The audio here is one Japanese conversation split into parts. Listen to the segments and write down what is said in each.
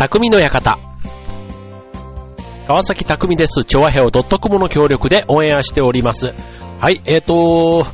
匠の館。川崎匠です。調和平ドットコムの協力でオンエアしております。はい、えっ、ー、と、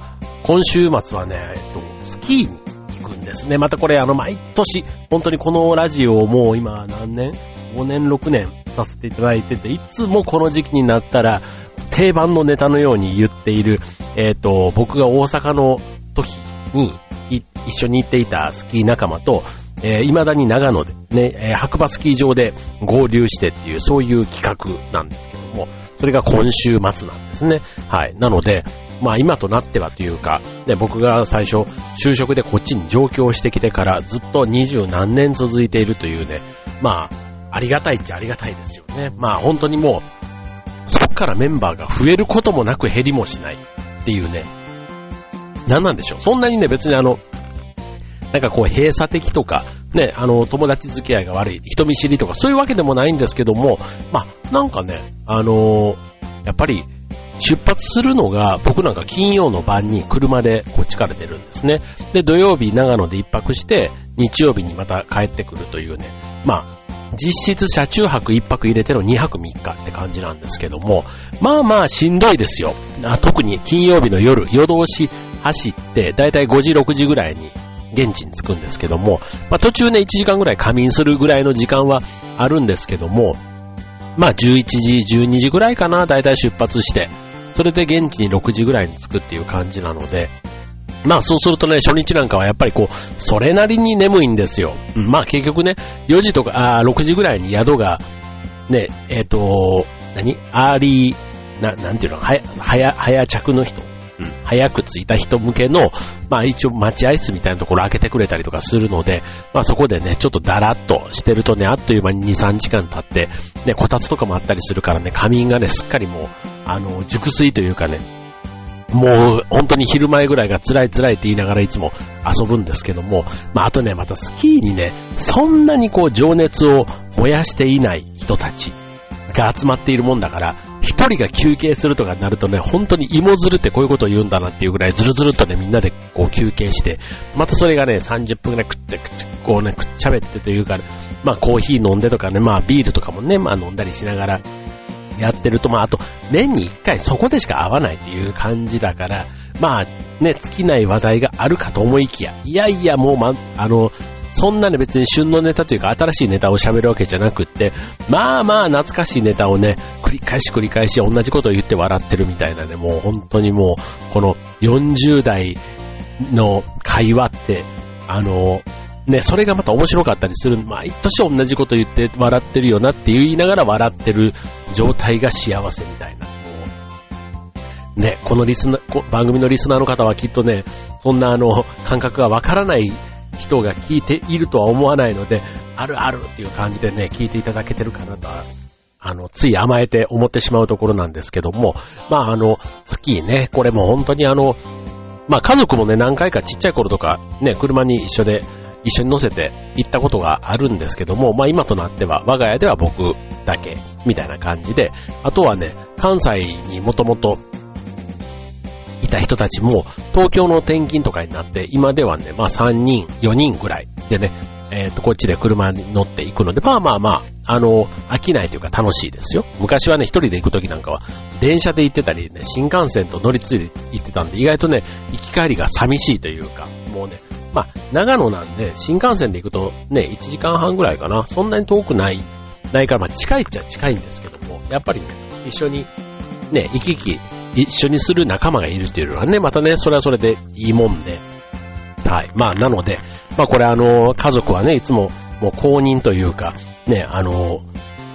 今週末はね、えっ、ー、と、スキーに行くんですね。またこれ、あの、毎年、本当にこのラジオをもう今何年 ?5 年、6年させていただいてて、いつもこの時期になったら、定番のネタのように言っている、えっ、ー、と、僕が大阪の時に一緒に行っていたスキー仲間と、えー、未だに長野でね、えー、白馬スキー場で合流してっていう、そういう企画なんですけども、それが今週末なんですね。はい。なので、まあ今となってはというか、ね、僕が最初就職でこっちに上京してきてからずっと二十何年続いているというね、まあ、ありがたいっちゃありがたいですよね。まあ本当にもう、そっからメンバーが増えることもなく減りもしないっていうね、何なんでしょう？そんなにね、別にあの、なんかこう閉鎖的とか、ね、あの、友達付き合いが悪い、人見知りとか、そういうわけでもないんですけども、まあ、なんかね、あのー、やっぱり、出発するのが、僕なんか金曜の晩に車でこっちから出るんですね。で、土曜日長野で一泊して、日曜日にまた帰ってくるというね、まあ、実質車中泊一泊入れての2泊3日って感じなんですけども、まあまあしんどいですよ。特に金曜日の夜、夜通し走って、だいたい5時6時ぐらいに現地に着くんですけども、まあ途中ね、1時間ぐらい仮眠するぐらいの時間はあるんですけども、まあ11時、12時ぐらいかな、だいたい出発して、それで現地に6時ぐらいに着くっていう感じなので、まあそうするとね、初日なんかはやっぱりこう、それなりに眠いんですよ。うん、まあ結局ね、4時とか、あ6時ぐらいに宿が、ね、えっ、ー、と、何？ early、な、なんていうの、はや、早、早着の人。うん、早く着いた人向けの、まあ一応待合室みたいなところ開けてくれたりとかするので、まあそこでね、ちょっとダラッとしてるとね、あっという間に2、3時間経って、ね、こたつとかもあったりするからね、仮眠がね、すっかりもう、あの、熟睡というかね、もう本当に昼前ぐらいが辛い辛いって言いながらいつも遊ぶんですけども、まああとね、またスキーにね、そんなにこう情熱を燃やしていない人たち。が集まっているもんだから、一人が休憩するとかになるとね、本当に芋づるってこういうことを言うんだなっていうぐらいずるずるとね、みんなでこう休憩して、またそれがね、30分ぐらいくってくちゃ、こうね、くっちゃべってというか、まあコーヒー飲んでとかね、まあビールとかもね、まあ飲んだりしながら、やってると、まあ、あと、年に一回そこでしか会わないっていう感じだから、まあ、ね、尽きない話題があるかと思いきや、いやいや、もうま、あの、そんなね別に旬のネタというか新しいネタを喋るわけじゃなくって、まあまあ懐かしいネタをね、繰り返し繰り返し同じことを言って笑ってるみたいなね、もう本当にもう、この40代の会話って、あの、ね、それがまた面白かったりする。毎年同じこと言って笑ってるよなって言いながら笑ってる状態が幸せみたいな。ね、このリスナー、番組のリスナーの方はきっとね、そんなあの、感覚がわからない人が聞いているとは思わないので、あるあるっていう感じでね、聞いていただけてるかなとは、あの、つい甘えて思ってしまうところなんですけども、まああの、スキーね、これも本当にあの、まあ家族もね、何回かちっちゃい頃とか、ね、車に一緒で、一緒に乗せて行ったことがあるんですけども、まあ今となっては、我が家では僕だけ、みたいな感じで、あとはね、関西にもともとた人たちも、東京の転勤とかになって、今ではね、まあ3人、4人ぐらいでね、えっ、ー、と、こっちで車に乗っていくので、まあまあまあ、あの、飽きないというか楽しいですよ。昔はね、一人で行くときなんかは、電車で行ってたりね、新幹線と乗り継いで行ってたんで、意外とね、行き帰りが寂しいというか、もうね、まあ、長野なんで、新幹線で行くとね、1時間半ぐらいかな、そんなに遠くない、ないから、まあ近いっちゃ近いんですけども、やっぱりね、一緒にね、行き来一緒にする仲間がいるっていうのはね、またね、それはそれでいいもんで。はい。まあ、なので、まあこれあの、家族はね、いつも、もう公認というか、ね、あの、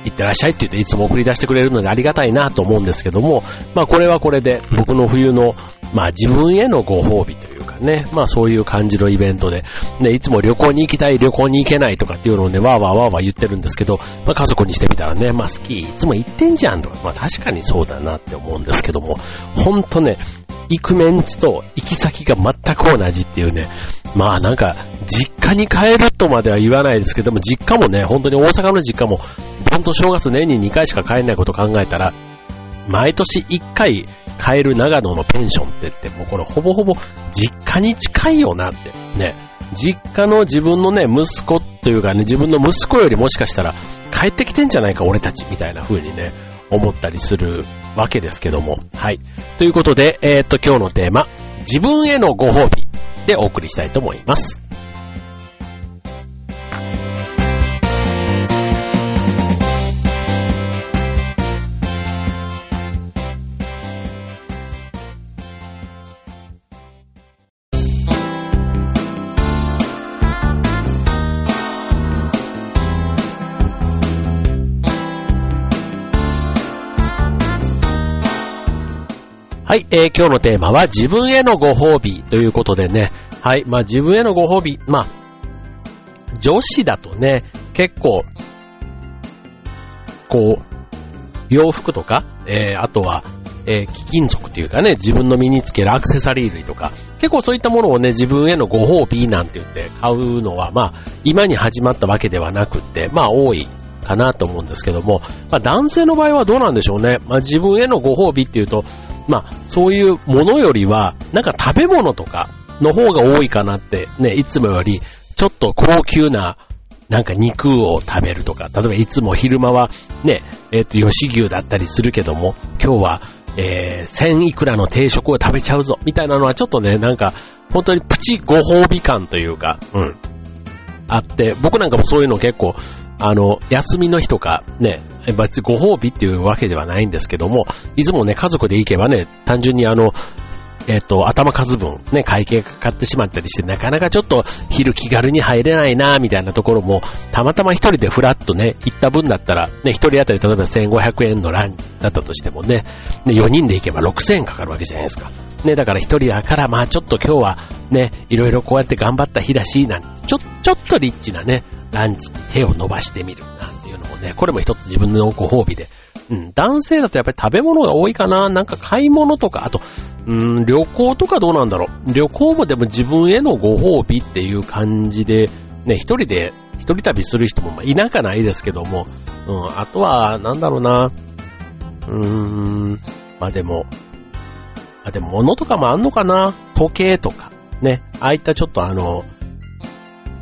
行ってらっしゃいって言っていつも送り出してくれるのでありがたいなと思うんですけども、まあこれはこれで僕の冬の、まあ自分へのご褒美というかね、まあそういう感じのイベントで、ね、いつも旅行に行きたい、旅行に行けないとかっていうのをね、わーわーわーわー言ってるんですけど、まあ家族にしてみたらね、まあスキーいつも行ってんじゃんとか、まあ確かにそうだなって思うんですけども、ほんとね、行くメンツと行き先が全く同じっていうね、まあなんか、実家に帰るとまでは言わないですけども、実家もね、本当に大阪の実家も、本当正月年に2回しか帰れないこと考えたら、毎年1回帰る長野のペンションって言って、もうこれほぼほぼ実家に近いよなって、ね。実家の自分のね、息子というかね、自分の息子よりもしかしたら帰ってきてんじゃないか、俺たち、みたいな風にね、思ったりするわけですけども。はい。ということで、えー、っと、今日のテーマ、自分へのご褒美でお送りしたいと思います。はい、えー、今日のテーマは自分へのご褒美ということでね、はい、まあ自分へのご褒美、まあ、女子だとね、結構、こう、洋服とか、えー、あとは、え、貴金属というかね、自分の身につけるアクセサリー類とか、結構そういったものをね、自分へのご褒美なんて言って買うのは、まあ、今に始まったわけではなくって、まあ、多いかなと思うんですけども、まあ、男性の場合はどうなんでしょうね。まあ、自分へのご褒美っていうと、まあ、そういうものよりは、なんか食べ物とかの方が多いかなって、ね、いつもより、ちょっと高級な、なんか肉を食べるとか、例えばいつも昼間はね、えっ、ー、と、吉牛だったりするけども、今日は、えー、千いくらの定食を食べちゃうぞ、みたいなのはちょっとね、なんか、本当にプチご褒美感というか、うん、あって、僕なんかもそういうの結構、あの、休みの日とか、ね、別にご褒美っていうわけではないんですけども、いつもね、家族で行けばね、単純にあの、えっ、と、頭数分、ね、会計がかかってしまったりして、なかなかちょっと昼気軽に入れないな、みたいなところも、たまたま一人でフラッとね、行った分だったら、ね、一人当たり例えば1500円のランチだったとしてもね、ね、4人で行けば6000円かかるわけじゃないですか。ね、だから一人だから、まあちょっと今日はね、いろいろこうやって頑張った日だし、なんちょ、ちょっとリッチなね、ランチに手を伸ばしてみるなんていうのもね、これも一つ自分のご褒美で。うん、男性だとやっぱり食べ物が多いかな。なんか買い物とか、あと、うん、旅行とかどうなんだろう。旅行もでも自分へのご褒美っていう感じで、ね、一人で、一人旅する人もいなかないですけども、うん、あとは、なんだろうな。うーん、まあでも、あ、でも物とかもあんのかな時計とか、ね、ああいったちょっとあの、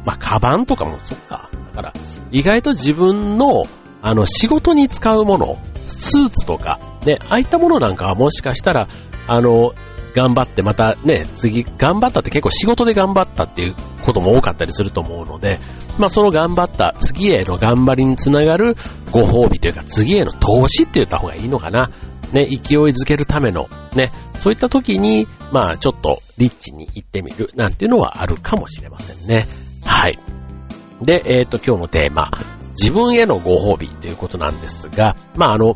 まあ、カバンとかもそっか。だから、意外と自分の、あの、仕事に使うもの、スーツとか、ね、ああいったものなんかはもしかしたら、あの、頑張ってまたね、次、頑張ったって結構仕事で頑張ったっていうことも多かったりすると思うので、まあその頑張った次への頑張りにつながるご褒美というか次への投資って言った方がいいのかな。ね、勢いづけるための、ね、そういった時に、まあちょっとリッチに行ってみるなんていうのはあるかもしれませんね。はい。で、えっ、ー、と、今日のテーマ、自分へのご褒美ということなんですが、まあ、あの、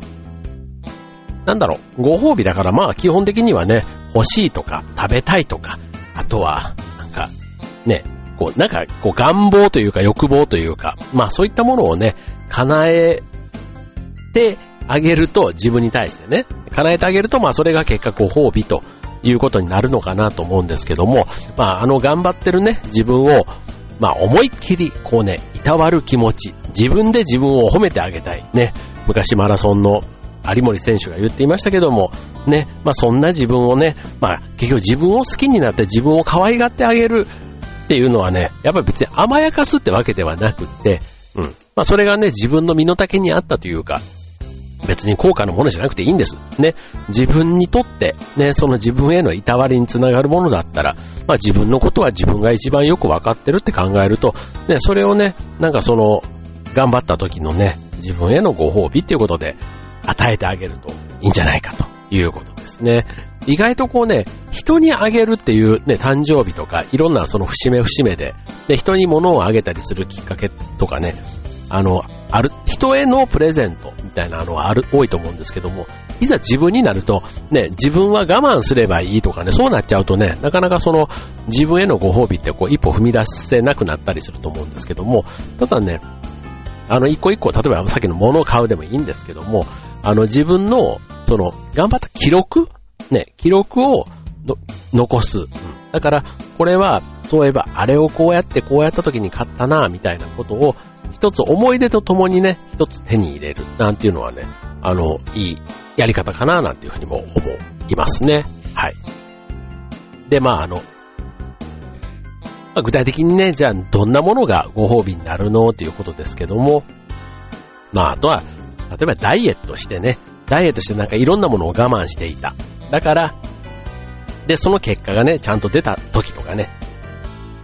なんだろう、ご褒美だからまあ基本的にはね、欲しいとか食べたいとか、あとは、なんか、ね、こう、なんか、こう願望というか欲望というか、まあそういったものをね、叶えてあげると、自分に対してね、叶えてあげると、まあそれが結果ご褒美ということになるのかなと思うんですけども、まああの頑張ってるね、自分をまあ思いっきりこうね、いたわる気持ち、自分で自分を褒めてあげたい。ね、昔マラソンの有森選手が言っていましたけども、ね、まあそんな自分をね、まあ結局自分を好きになって自分を可愛がってあげるっていうのはね、やっぱり別に甘やかすってわけではなくって、うん。まあそれがね、自分の身の丈にあったというか、別に高価なものじゃなくていいんです。ね。自分にとって、ね、その自分へのいたわりにつながるものだったら、まあ自分のことは自分が一番よくわかってるって考えると、ね、それをね、なんかその、頑張った時のね、自分へのご褒美っていうことで与えてあげるといいんじゃないかということですね。意外とこうね、人にあげるっていうね、誕生日とか、いろんなその節目節目で、で、人に物をあげたりするきっかけとかね、あの、ある、人へのプレゼントみたいなのはある、多いと思うんですけども、いざ自分になると、ね、自分は我慢すればいいとかね、そうなっちゃうとね、なかなかその、自分へのご褒美ってこう、一歩踏み出せなくなったりすると思うんですけども、ただね、あの、一個一個、例えばさっきの物を買うでもいいんですけども、あの、自分の、その、頑張った記録？ね、記録をの残す。うん。だから、これは、そういえば、あれをこうやってこうやった時に買ったな、みたいなことを、一つ思い出とともにね、一つ手に入れるなんていうのはね、あの、いいやり方かななんていうふうにも思いますね。はい。で、まああの、まあ、具体的にね、じゃあどんなものがご褒美になるのっていうことですけども、まああとは、例えばダイエットしてね、ダイエットしてなんかいろんなものを我慢していた。だから、で、その結果がね、ちゃんと出た時とかね、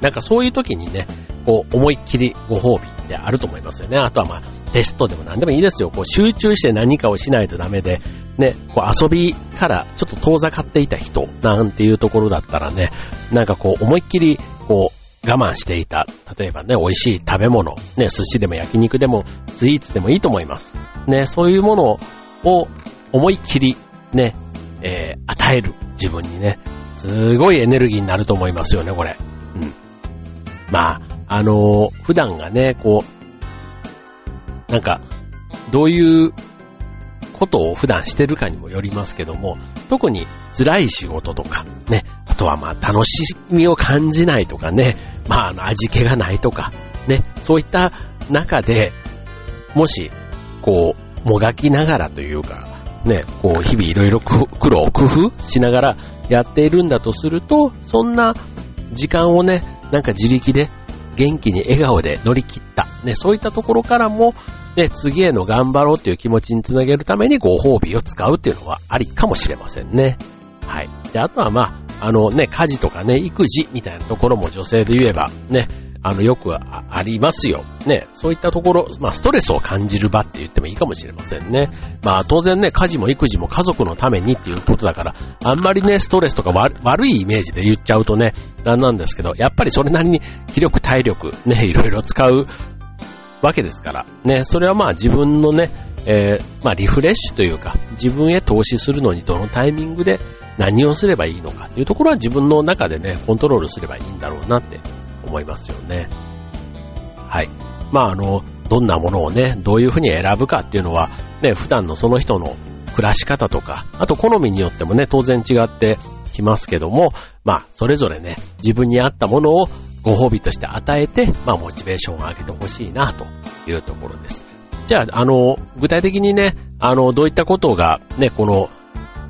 なんかそういう時にね、こう思いっきりご褒美であると思いますよね。あとはまあテストでも何でもいいですよ。こう集中して何かをしないとダメで、ね、こう遊びからちょっと遠ざかっていた人なんていうところだったらね、なんかこう思いっきりこう我慢していた。例えばね、美味しい食べ物、ね、寿司でも焼肉でもスイーツでもいいと思います。ね、そういうものを思いっきりね、えー、与える自分にね、すごいエネルギーになると思いますよね、これ。うん。まあ、あのー、普段がね、こう、なんか、どういうことを普段してるかにもよりますけども、特に辛い仕事とか、ね、あとはまあ楽しみを感じないとかね、まああの味気がないとか、ね、そういった中で、もし、こう、もがきながらというか、ね、こう日々いろいろ苦労、工夫しながらやっているんだとすると、そんな時間をね、なんか自力で元気に笑顔で乗り切った。ね、そういったところからも、ね、次への頑張ろうっていう気持ちにつなげるためにご褒美を使うっていうのはありかもしれませんね。はい。で、あとはまあ、あのね、家事とかね、育児みたいなところも女性で言えば、ね、あの、よくありますよ。ね、そういったところ、まあ、ストレスを感じる場って言ってもいいかもしれませんね。まあ、当然ね、家事も育児も家族のためにっていうことだから、あんまりね、ストレスとか悪いイメージで言っちゃうとね、なんなんですけど、やっぱりそれなりに気力、体力、ね、いろいろ使うわけですから、ね、それはまあ自分のね、えー、まあリフレッシュというか、自分へ投資するのにどのタイミングで何をすればいいのかっていうところは自分の中でね、コントロールすればいいんだろうなって思いますよね。はい。まああの、どんなものをね、どういうふうに選ぶかっていうのは、ね、普段のその人の暮らし方とか、あと好みによってもね、当然違ってきますけども、まあ、それぞれね、自分に合ったものをご褒美として与えて、まあ、モチベーションを上げてほしいな、というところです。じゃあ、あの、具体的にね、あの、どういったことが、ね、この、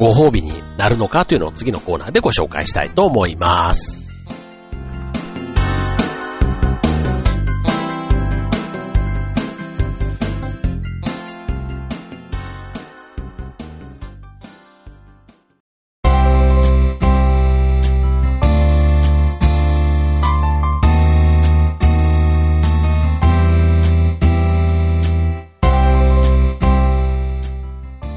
ご褒美になるのかというのを次のコーナーでご紹介したいと思います。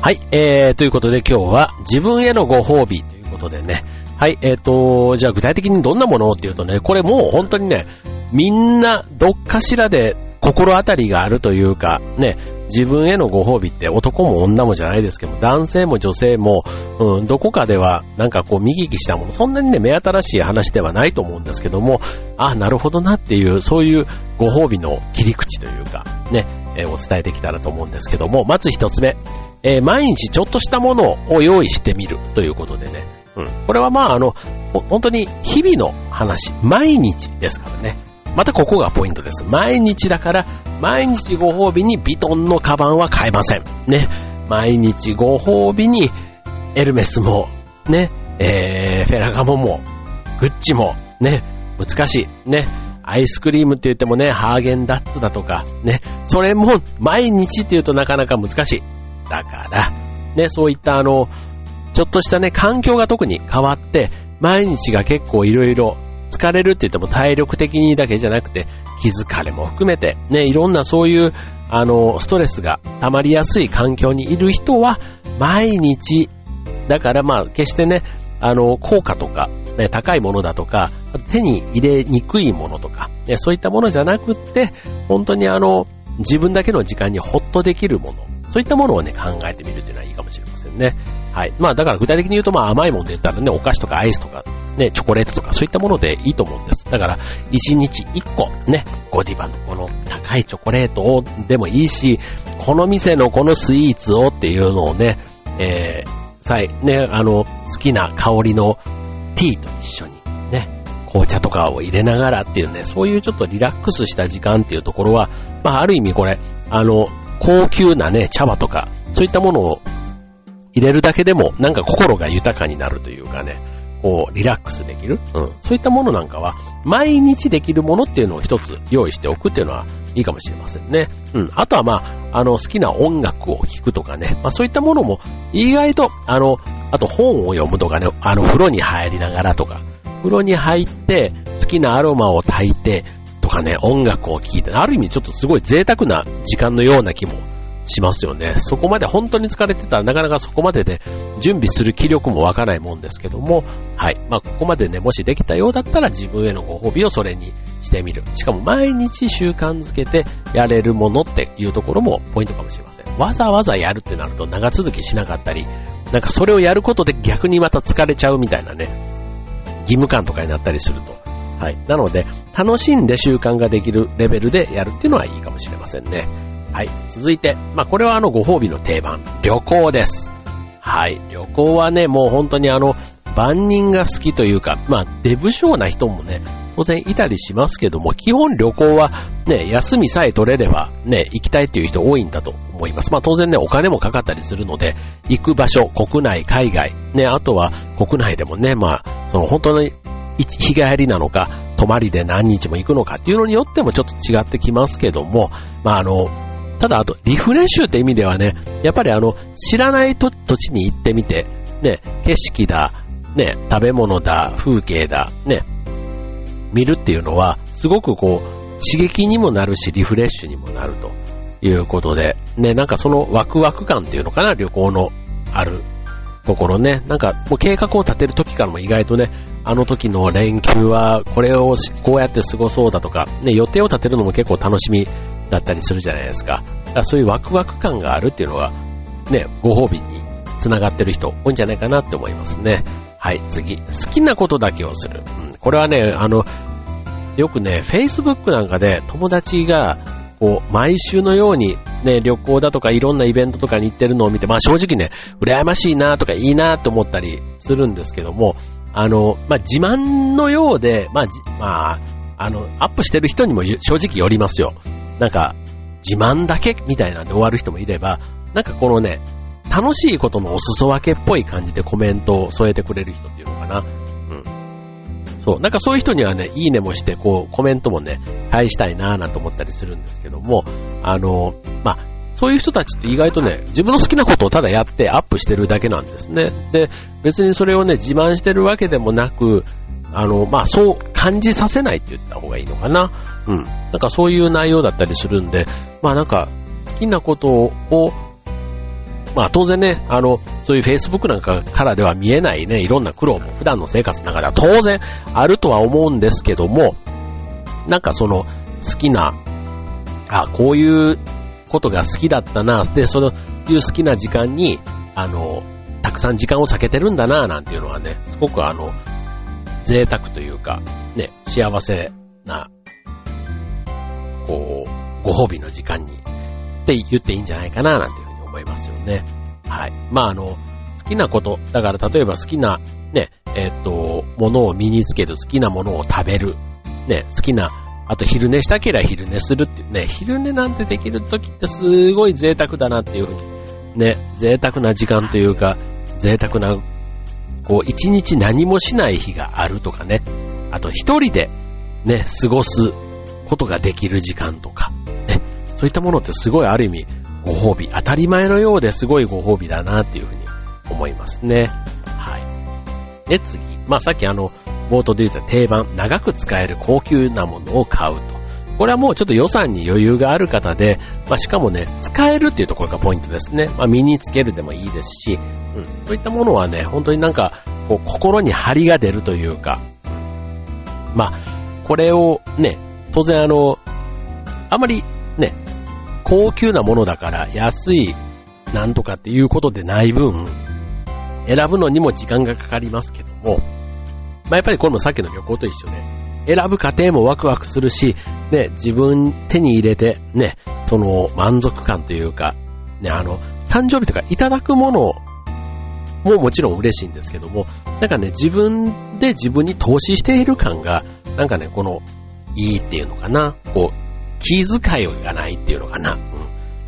はい、えー、ということで今日は自分へのご褒美ということでね。はい、えーと、じゃあ具体的にどんなものっていうとね、これもう本当にね、みんなどっかしらで心当たりがあるというか、ね、自分へのご褒美って男も女もじゃないですけど男性も女性も、うん、どこかではなんかこう見聞きしたもの、そんなにね、目新しい話ではないと思うんですけども、あ、なるほどなっていう、そういうご褒美の切り口というか、ね、えー、お伝えできたらと思うんですけども、まず一つ目、えー、毎日ちょっとしたものを用意してみるということでね。うん。これはまああの、本当に日々の話、毎日ですからね。またここがポイントです。毎日だから、毎日ご褒美にビトンのカバンは買えません。ね。毎日ご褒美にエルメスも、ね、えー、フェラガモも、グッチも、ね、難しい。ね。アイスクリームって言ってもね、ハーゲンダッツだとか、ね、それも毎日って言うとなかなか難しい。だから、ね、そういったあの、ちょっとしたね、環境が特に変わって、毎日が結構いろいろ疲れるって言っても体力的にだけじゃなくて、気疲れも含めて、ね、いろんなそういう、あの、ストレスが溜まりやすい環境にいる人は、毎日、だからまあ、決してね、あの、効果とか、ね、高いものだとか、手に入れにくいものとか、ね、そういったものじゃなくって、本当にあの、自分だけの時間にホッとできるもの、そういったものをね、考えてみるっていうのはいいかもしれませんね。はい。まあだから具体的に言うとまあ甘いもんで言ったらね、お菓子とかアイスとか、ね、チョコレートとかそういったものでいいと思うんです。だから、1日1個、ね、ゴディバのこの高いチョコレートをでもいいし、この店のこのスイーツをっていうのをね、えー、さい、ね、あの、好きな香りのティーと一緒に、ね、紅茶とかを入れながらっていうね、そういうちょっとリラックスした時間っていうところは、まあある意味これ、あの、高級なね、茶葉とか、そういったものを入れるだけでも、なんか心が豊かになるというかね、こう、リラックスできる。うん。そういったものなんかは、毎日できるものっていうのを一つ用意しておくっていうのはいいかもしれませんね。うん。あとはまあ、あの、好きな音楽を聴くとかね。まあそういったものも、意外と、あの、あと本を読むとかね、あの、風呂に入りながらとか、風呂に入って、好きなアロマを焚いて、とかね、音楽を聴いて、ある意味ちょっとすごい贅沢な時間のような気もしますよね。そこまで本当に疲れてたらなかなかそこまでで準備する気力もわかないもんですけども、はい。まあ、ここまでね、もしできたようだったら自分へのご褒美をそれにしてみる。しかも毎日習慣づけてやれるものっていうところもポイントかもしれません。わざわざやるってなると長続きしなかったり、なんかそれをやることで逆にまた疲れちゃうみたいなね、義務感とかになったりすると。はい。なので、楽しんで習慣ができるレベルでやるっていうのはいいかもしれませんね。はい。続いて、まあ、これはあのご褒美の定番、旅行です。はい。旅行はね、もう本当にあの、万人が好きというか、まあ、デブ症な人もね、当然いたりしますけども、基本旅行はね、休みさえ取れればね、行きたいっていう人多いんだと思います。まあ当然ね、お金もかかったりするので、行く場所、国内、海外、ね、あとは国内でもね、まあ、その本当に日帰りなのか、泊まりで何日も行くのかっていうのによってもちょっと違ってきますけども、まああの、ただあと、リフレッシュって意味ではね、やっぱりあの、知らない土地に行ってみて、ね、景色だ、ね、食べ物だ、風景だ、ね、見るっていうのは、すごくこう、刺激にもなるし、リフレッシュにもなるということで、ね、なんかそのワクワク感っていうのかな、旅行のあるところね、なんかもう計画を立てる時からも意外とね、あの時の連休はこれをこうやって過ごそうだとか、ね、予定を立てるのも結構楽しみだったりするじゃないですか。だからそういうワクワク感があるっていうのが、ね、ご褒美につながってる人多いんじゃないかなって思いますね。はい、次。好きなことだけをする。うん、これはね、あの、よくね、Facebook なんかで友達が、こう、毎週のようにね、旅行だとかいろんなイベントとかに行ってるのを見て、まあ正直ね、羨ましいなとかいいなと思ったりするんですけども、あの、まあ自慢のようで、まあ、まあ、あの、アップしてる人にも正直よりますよ。なんか、自慢だけみたいなんで終わる人もいれば、なんかこのね、楽しいことのお裾分けっぽい感じでコメントを添えてくれる人っていうのかな。うん。そう。なんかそういう人にはね、いいねもして、こう、コメントもね、返したいなぁなんて思ったりするんですけども、あの、まあ、そういう人たちって意外とね、自分の好きなことをただやってアップしてるだけなんですね。で、別にそれをね、自慢してるわけでもなく、あの、まあ、そう感じさせないって言った方がいいのかな。うん。なんかそういう内容だったりするんで、まあなんか、好きなことを、まあ当然ね、あの、そういう Facebook なんかからでは見えないね、いろんな苦労も普段の生活の中では当然あるとは思うんですけども、なんかその、好きな、あ、こういうことが好きだったな、で、そのいう好きな時間に、あの、たくさん時間を避けてるんだな、なんていうのはね、すごくあの、贅沢というか、ね、幸せな、こう、ご褒美の時間に、って言っていいんじゃないかな、なんていうふうに思いますよね。はい。まあ、あの、好きなこと、だから例えば好きな、ね、えっ、と、ものを身につける、好きなものを食べる、ね、好きな、あと昼寝したければ昼寝するっていうね、昼寝なんてできる時ってすごい贅沢だなっていうふうに、ね、贅沢な時間というか、贅沢なこう、一日何もしない日があるとかね、あと一人でね、過ごすことができる時間とか、ね、そういったものってすごいある意味、ご褒美、当たり前のようですごいご褒美だなっていうふうに思いますね。はい。で、次。まあさっきあの、冒頭で言った定番、長く使える高級なものを買うと。これはもうちょっと予算に余裕がある方で、まあ、しかもね、使えるっていうところがポイントですね。まあ、身につけるでもいいですし、うん、そういったものはね、本当になんか、こう、心に張りが出るというか、まあ、これをね、当然あの、あまりね、高級なものだから安いなんとかっていうことでない分、選ぶのにも時間がかかりますけども、まあ、やっぱりこれもさっきの旅行と一緒で、選ぶ過程もワクワクするし、ね、自分手に入れて、ね、その満足感というか、ね、あの、誕生日とかいただくものももちろん嬉しいんですけども、なんかね、自分で自分に投資している感が、なんかね、この、いいっていうのかな、こう、気遣いがないっていうのかな、うん。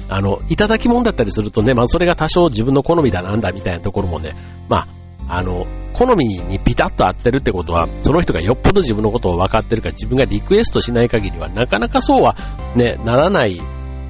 あの、いただき物だったりするとね、まあそれが多少自分の好みだなんだみたいなところもね、まあ、あの、好みにピタッと合ってるってことは、その人がよっぽど自分のことを分かってるか自分がリクエストしない限りは、なかなかそうはね、ならない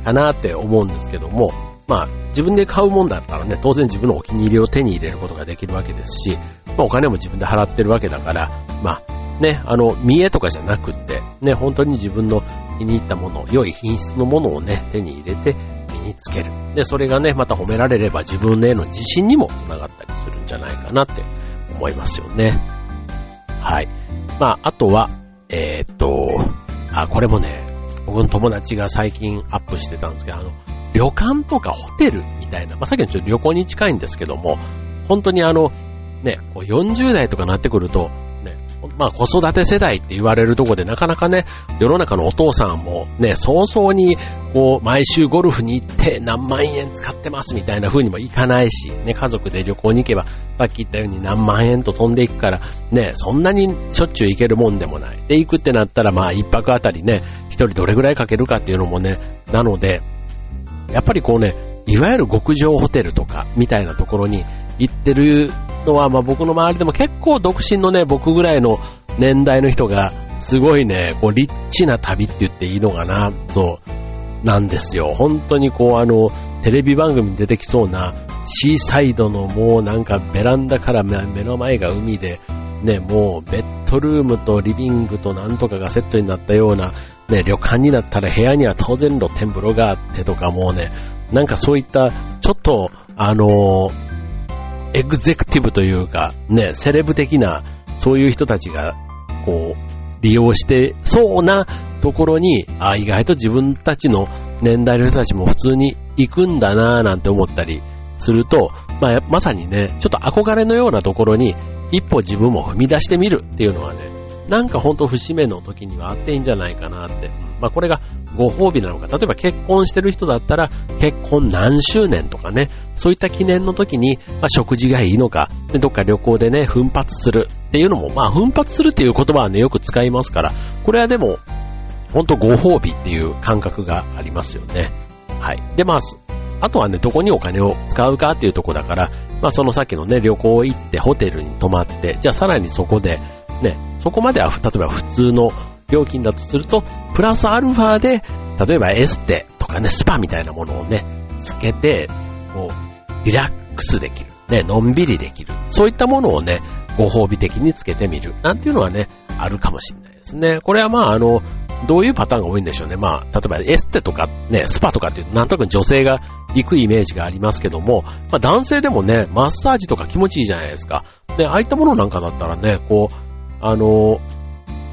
かなって思うんですけども、まあ、自分で買うもんだったらね、当然自分のお気に入りを手に入れることができるわけですし、まあ、お金も自分で払ってるわけだから、まあ、ね、あの、見栄とかじゃなくって、ね、本当に自分の気に入ったもの、良い品質のものをね、手に入れて身につける。で、それがね、また褒められれば自分への自信にもつながったりするんじゃないかなって思いますよね。はい。まあ、あとは、えー、っと、あ、これもね、僕の友達が最近アップしてたんですけど、あの、旅館とかホテルみたいな、まあ、さっきのちょっと旅行に近いんですけども、本当にあの、ね、こう40代とかなってくると、まあ子育て世代って言われるとこでなかなかね、世の中のお父さんもね、早々にこう毎週ゴルフに行って何万円使ってますみたいな風にもいかないし、ね、家族で旅行に行けば、さっき言ったように何万円と飛んでいくから、ね、そんなにしょっちゅう行けるもんでもない。で、行くってなったらまあ一泊あたりね、一人どれぐらいかけるかっていうのもね、なので、やっぱりこうね、いわゆる極上ホテルとか、みたいなところに行ってるのは、まあ僕の周りでも結構独身のね、僕ぐらいの年代の人が、すごいね、こう、リッチな旅って言っていいのかな、と、なんですよ。本当にこう、あの、テレビ番組に出てきそうな、シーサイドのもうなんかベランダから目の前が海で、ね、もうベッドルームとリビングとなんとかがセットになったような、ね、旅館になったら部屋には当然露天風呂があってとかもうね、なんかそういった、ちょっと、あのエグゼクティブというか、ね、セレブ的な、そういう人たちが、こう、利用してそうなところに、あ、意外と自分たちの年代の人たちも普通に行くんだなぁなんて思ったりすると、まあ、まさにね、ちょっと憧れのようなところに一歩自分も踏み出してみるっていうのはね、なんかほんと節目の時にはあっていいんじゃないかなって。まあこれがご褒美なのか。例えば結婚してる人だったら結婚何周年とかね、そういった記念の時に、まあ、食事がいいのか、どっか旅行でね、奮発するっていうのも、まあ奮発するっていう言葉はね、よく使いますから、これはでも、ほんとご褒美っていう感覚がありますよね。はい。で、まあ、あとはね、どこにお金を使うかっていうとこだから、まあそのさっきのね、旅行行ってホテルに泊まって、じゃあさらにそこで、ね、そこまでは、例えば普通の料金だとすると、プラスアルファで、例えばエステとかね、スパみたいなものをね、つけて、こう、リラックスできる。ね、のんびりできる。そういったものをね、ご褒美的につけてみる。なんていうのはね、あるかもしれないですね。これはまあ、あの、どういうパターンが多いんでしょうね。まあ、例えばエステとかね、スパとかっていうとなんとなく女性が行くイメージがありますけども、まあ男性でもね、マッサージとか気持ちいいじゃないですか。で、ああいったものなんかだったらね、こう、あの、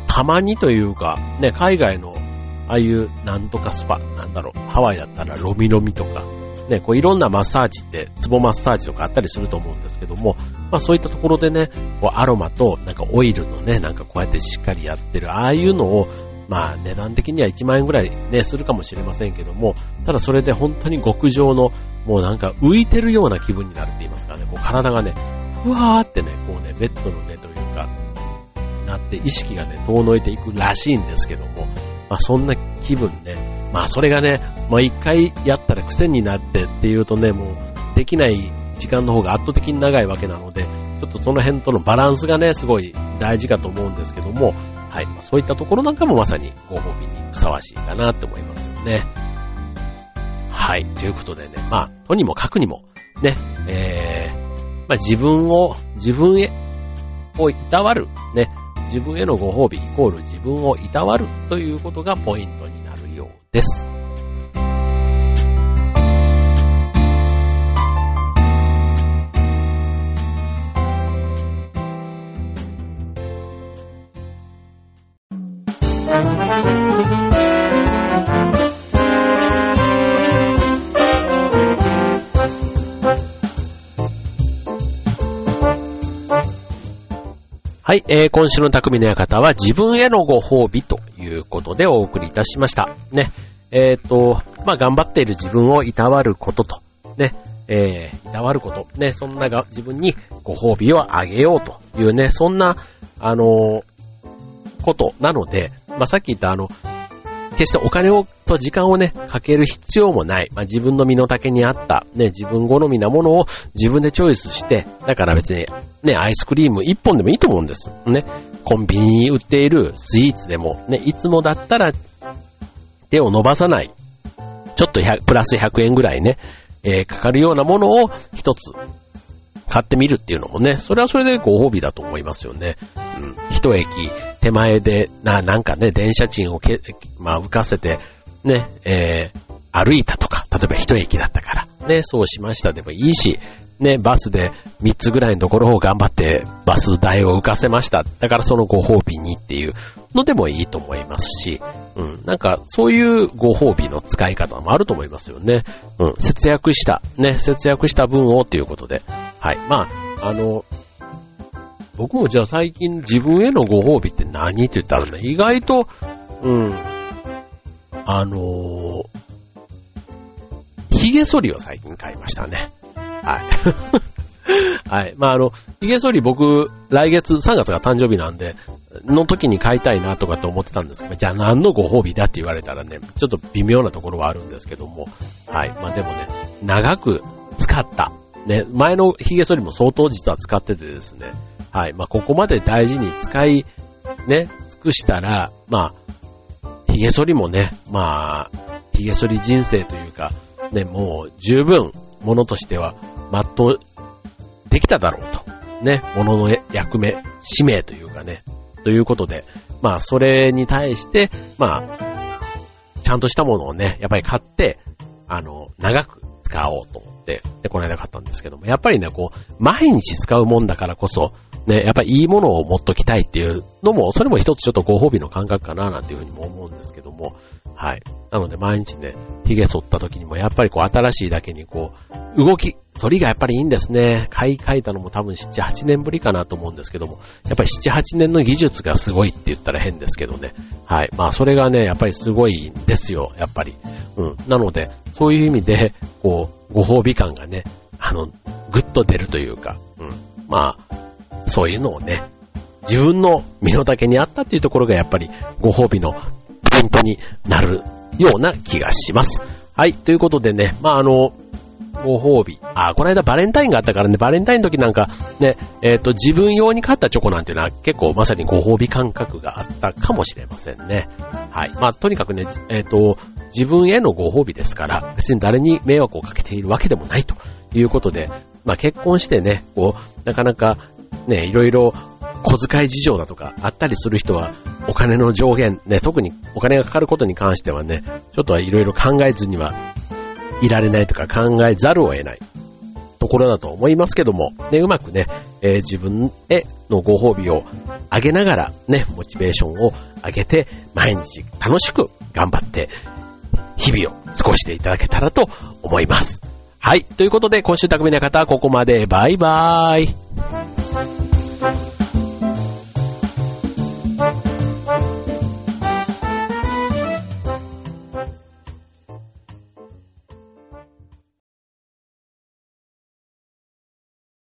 たまにというか、ね、海外の、ああいうなんとかスパ、なんだろう、ハワイだったらロミロミとか、ね、こういろんなマッサージって、ツボマッサージとかあったりすると思うんですけども、まあそういったところでね、こうアロマとなんかオイルのね、なんかこうやってしっかりやってる、ああいうのを、まあ値段的には1万円ぐらいね、するかもしれませんけども、ただそれで本当に極上の、もうなんか浮いてるような気分になるって言いますかね、こう体がね、ふわーってね、こうね、ベッドの上と、なって意識がね、遠のいていくらしいんですけども、まあそんな気分ね、まあそれがね、まあ一回やったら癖になってっていうとね、もうできない時間の方が圧倒的に長いわけなので、ちょっとその辺とのバランスがね、すごい大事かと思うんですけども、はい。そういったところなんかもまさにご褒美にふさわしいかなって思いますよね。はい。ということでね、まあ、とにもかくにも、ね、えー、まあ自分を、自分へ、をいたわる、ね、自分へのご褒美イコール自分をいたわるということがポイントになるようです。はい、えー、今週の匠の館は自分へのご褒美ということでお送りいたしました。ね。えっ、ー、と、まあ、頑張っている自分をいたわることと、ね、えー、いたわること、ね、そんなが自分にご褒美をあげようというね、そんな、あのー、ことなので、まあ、さっき言ったあの、決してお金をと時間をね、かける必要もない。まあ、自分の身の丈に合った、ね、自分好みなものを自分でチョイスして、だから別にね、アイスクリーム1本でもいいと思うんです。ね。コンビニに売っているスイーツでも、ね、いつもだったら手を伸ばさない。ちょっとプラス100円ぐらいね、えー、かかるようなものを一つ買ってみるっていうのもね、それはそれでご褒美だと思いますよね。うん。一駅手前で、な、なんかね、電車賃をけ、まあ浮かせて、ね、えー、歩いたとか、例えば一駅だったから、ね、そうしましたでもいいし、ね、バスで3つぐらいのところを頑張ってバス代を浮かせました。だからそのご褒美にっていうのでもいいと思いますし、うん、なんかそういうご褒美の使い方もあると思いますよね。うん、節約した、ね、節約した分をっていうことで。はい。まあ、あの、僕もじゃあ最近自分へのご褒美って何って言ったらね、意外と、うん、あのー、髭剃りを最近買いましたね。はい。はい。まあ、あの、髭剃り僕、来月3月が誕生日なんで、の時に買いたいなとかって思ってたんですけど、じゃあ何のご褒美だって言われたらね、ちょっと微妙なところはあるんですけども、はい。まあでもね、長く使った。ね、前の髭剃りも相当実は使っててですね、はい。まあここまで大事に使い、ね、尽くしたら、まあ、髭剃りもね、まあ、髭剃り人生というか、ね、もう十分ものとしては全うできただろうと。ね、ものの役目、使命というかね、ということで、まあ、それに対して、まあ、ちゃんとしたものをね、やっぱり買って、あの、長く使おうと思って、で、この間買ったんですけども、やっぱりね、こう、毎日使うもんだからこそ、ね、やっぱりいいものを持っときたいっていうのも、それも一つちょっとご褒美の感覚かななんていうふうにも思うんですけども、はい。なので毎日ね、髭剃った時にもやっぱりこう新しいだけにこう、動き、反りがやっぱりいいんですね。買い替えたのも多分7、8年ぶりかなと思うんですけども、やっぱり7、8年の技術がすごいって言ったら変ですけどね。はい。まあそれがね、やっぱりすごいんですよ、やっぱり。うん。なので、そういう意味で、こう、ご褒美感がね、あの、ぐっと出るというか、うん。まあ、そういうのをね、自分の身の丈にあったっていうところがやっぱりご褒美のポイントになるような気がします。はい。ということでね、まあ、あの、ご褒美。あ、この間バレンタインがあったからね、バレンタインの時なんかね、えっ、ー、と、自分用に買ったチョコなんていうのは結構まさにご褒美感覚があったかもしれませんね。はい。まあ、とにかくね、えっ、ー、と、自分へのご褒美ですから、別に誰に迷惑をかけているわけでもないということで、まあ、結婚してね、こう、なかなかね、いろいろ小遣い事情だとかあったりする人は、お金の上限、ね、特にお金がかかることに関してはね、ちょっといろいろ考えずにはいられないとか考えざるを得ないところだと思いますけども、ね、うまくね、えー、自分へのご褒美を上げながら、ね、モチベーションを上げて、毎日楽しく頑張って、日々を過ごしていただけたらと思います。はい。ということで、今週匠の方はここまで。バイバーイ。